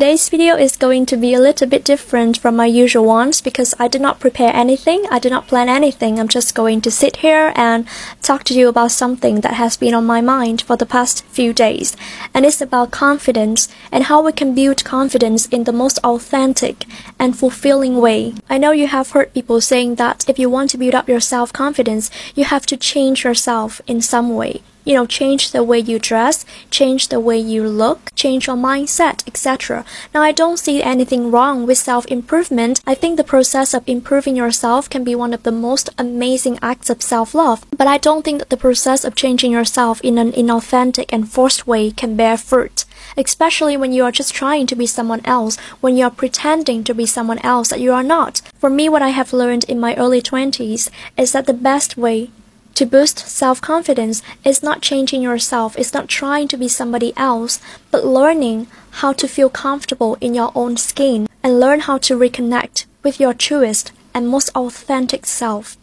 Today's video is going to be a little bit different from my usual ones because I did not prepare anything, I did not plan anything. I'm just going to sit here and talk to you about something that has been on my mind for the past few days. And it's about confidence and how we can build confidence in the most authentic and fulfilling way. I know you have heard people saying that if you want to build up your self confidence, you have to change yourself in some way you know, change the way you dress, change the way you look, change your mindset, etc. Now, I don't see anything wrong with self improvement. I think the process of improving yourself can be one of the most amazing acts of self love. But I don't think that the process of changing yourself in an inauthentic and forced way can bear fruit. Especially when you are just trying to be someone else, when you are pretending to be someone else that you are not. For me, what I have learned in my early 20s is that the best way to boost self confidence is not changing yourself, it's not trying to be somebody else, but learning how to feel comfortable in your own skin and learn how to reconnect with your truest and most authentic self.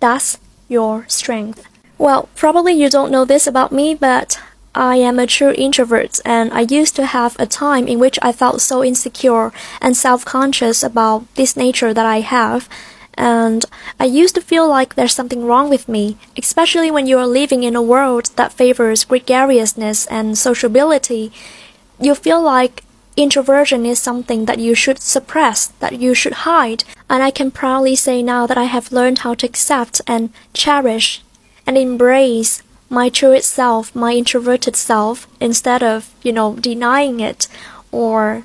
That's your strength. Well, probably you don't know this about me, but I am a true introvert and I used to have a time in which I felt so insecure and self conscious about this nature that I have and I used to feel like there's something wrong with me, especially when you are living in a world that favors gregariousness and sociability. You feel like introversion is something that you should suppress, that you should hide. And I can proudly say now that I have learned how to accept and cherish and embrace my true self, my introverted self, instead of, you know, denying it or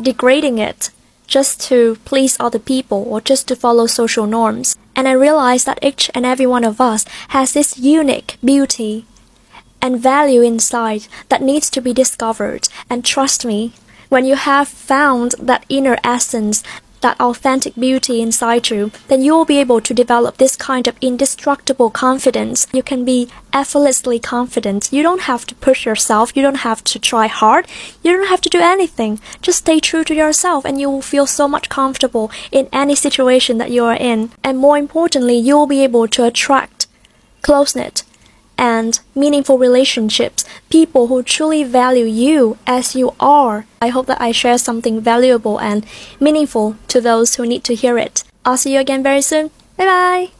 degrading it just to please other people or just to follow social norms. And I realized that each and every one of us has this unique beauty and value inside that needs to be discovered. And trust me, when you have found that inner essence, that authentic beauty inside you, then you will be able to develop this kind of indestructible confidence. You can be effortlessly confident. You don't have to push yourself. You don't have to try hard. You don't have to do anything. Just stay true to yourself and you will feel so much comfortable in any situation that you are in. And more importantly, you will be able to attract close knit and meaningful relationships, people who truly value you as you are. I hope that I share something valuable and meaningful to those who need to hear it. I'll see you again very soon. Bye bye!